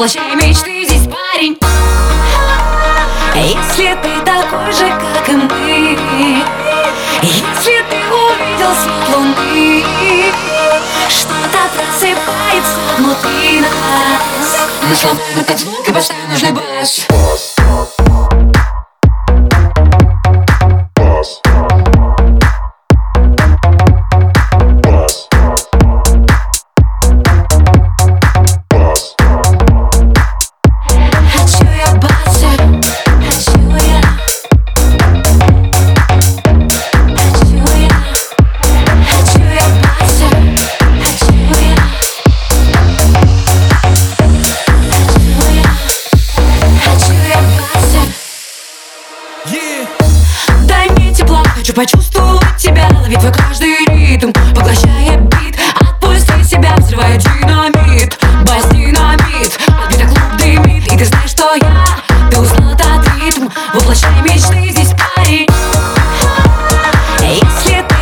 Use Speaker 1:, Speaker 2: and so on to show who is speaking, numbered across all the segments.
Speaker 1: Воплощай мечты здесь, парень. Если ты такой же, как и мы Если ты увидел свет луны Что-то просыпается внутри нас. Мы сломаем этот звук и поставим нужный бас Хочу почувствовать тебя, ловить твой каждый ритм Поглощая бит, отпусти себя, взрывая динамит Бас динамит, отбита клуб дымит И ты знаешь, что я, ты узнал этот ритм. Воплощай мечты здесь, парень Если ты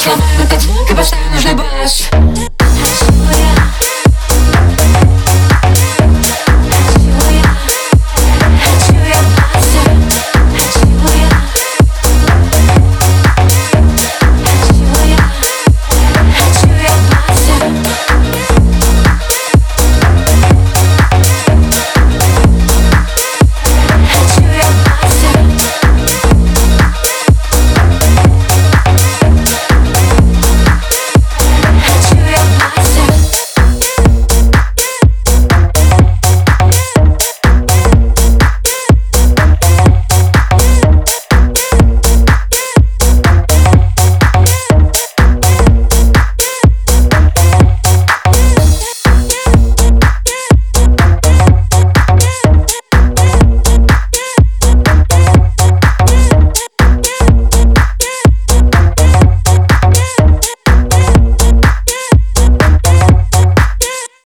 Speaker 1: сломаем этот звук и поставим нужный бас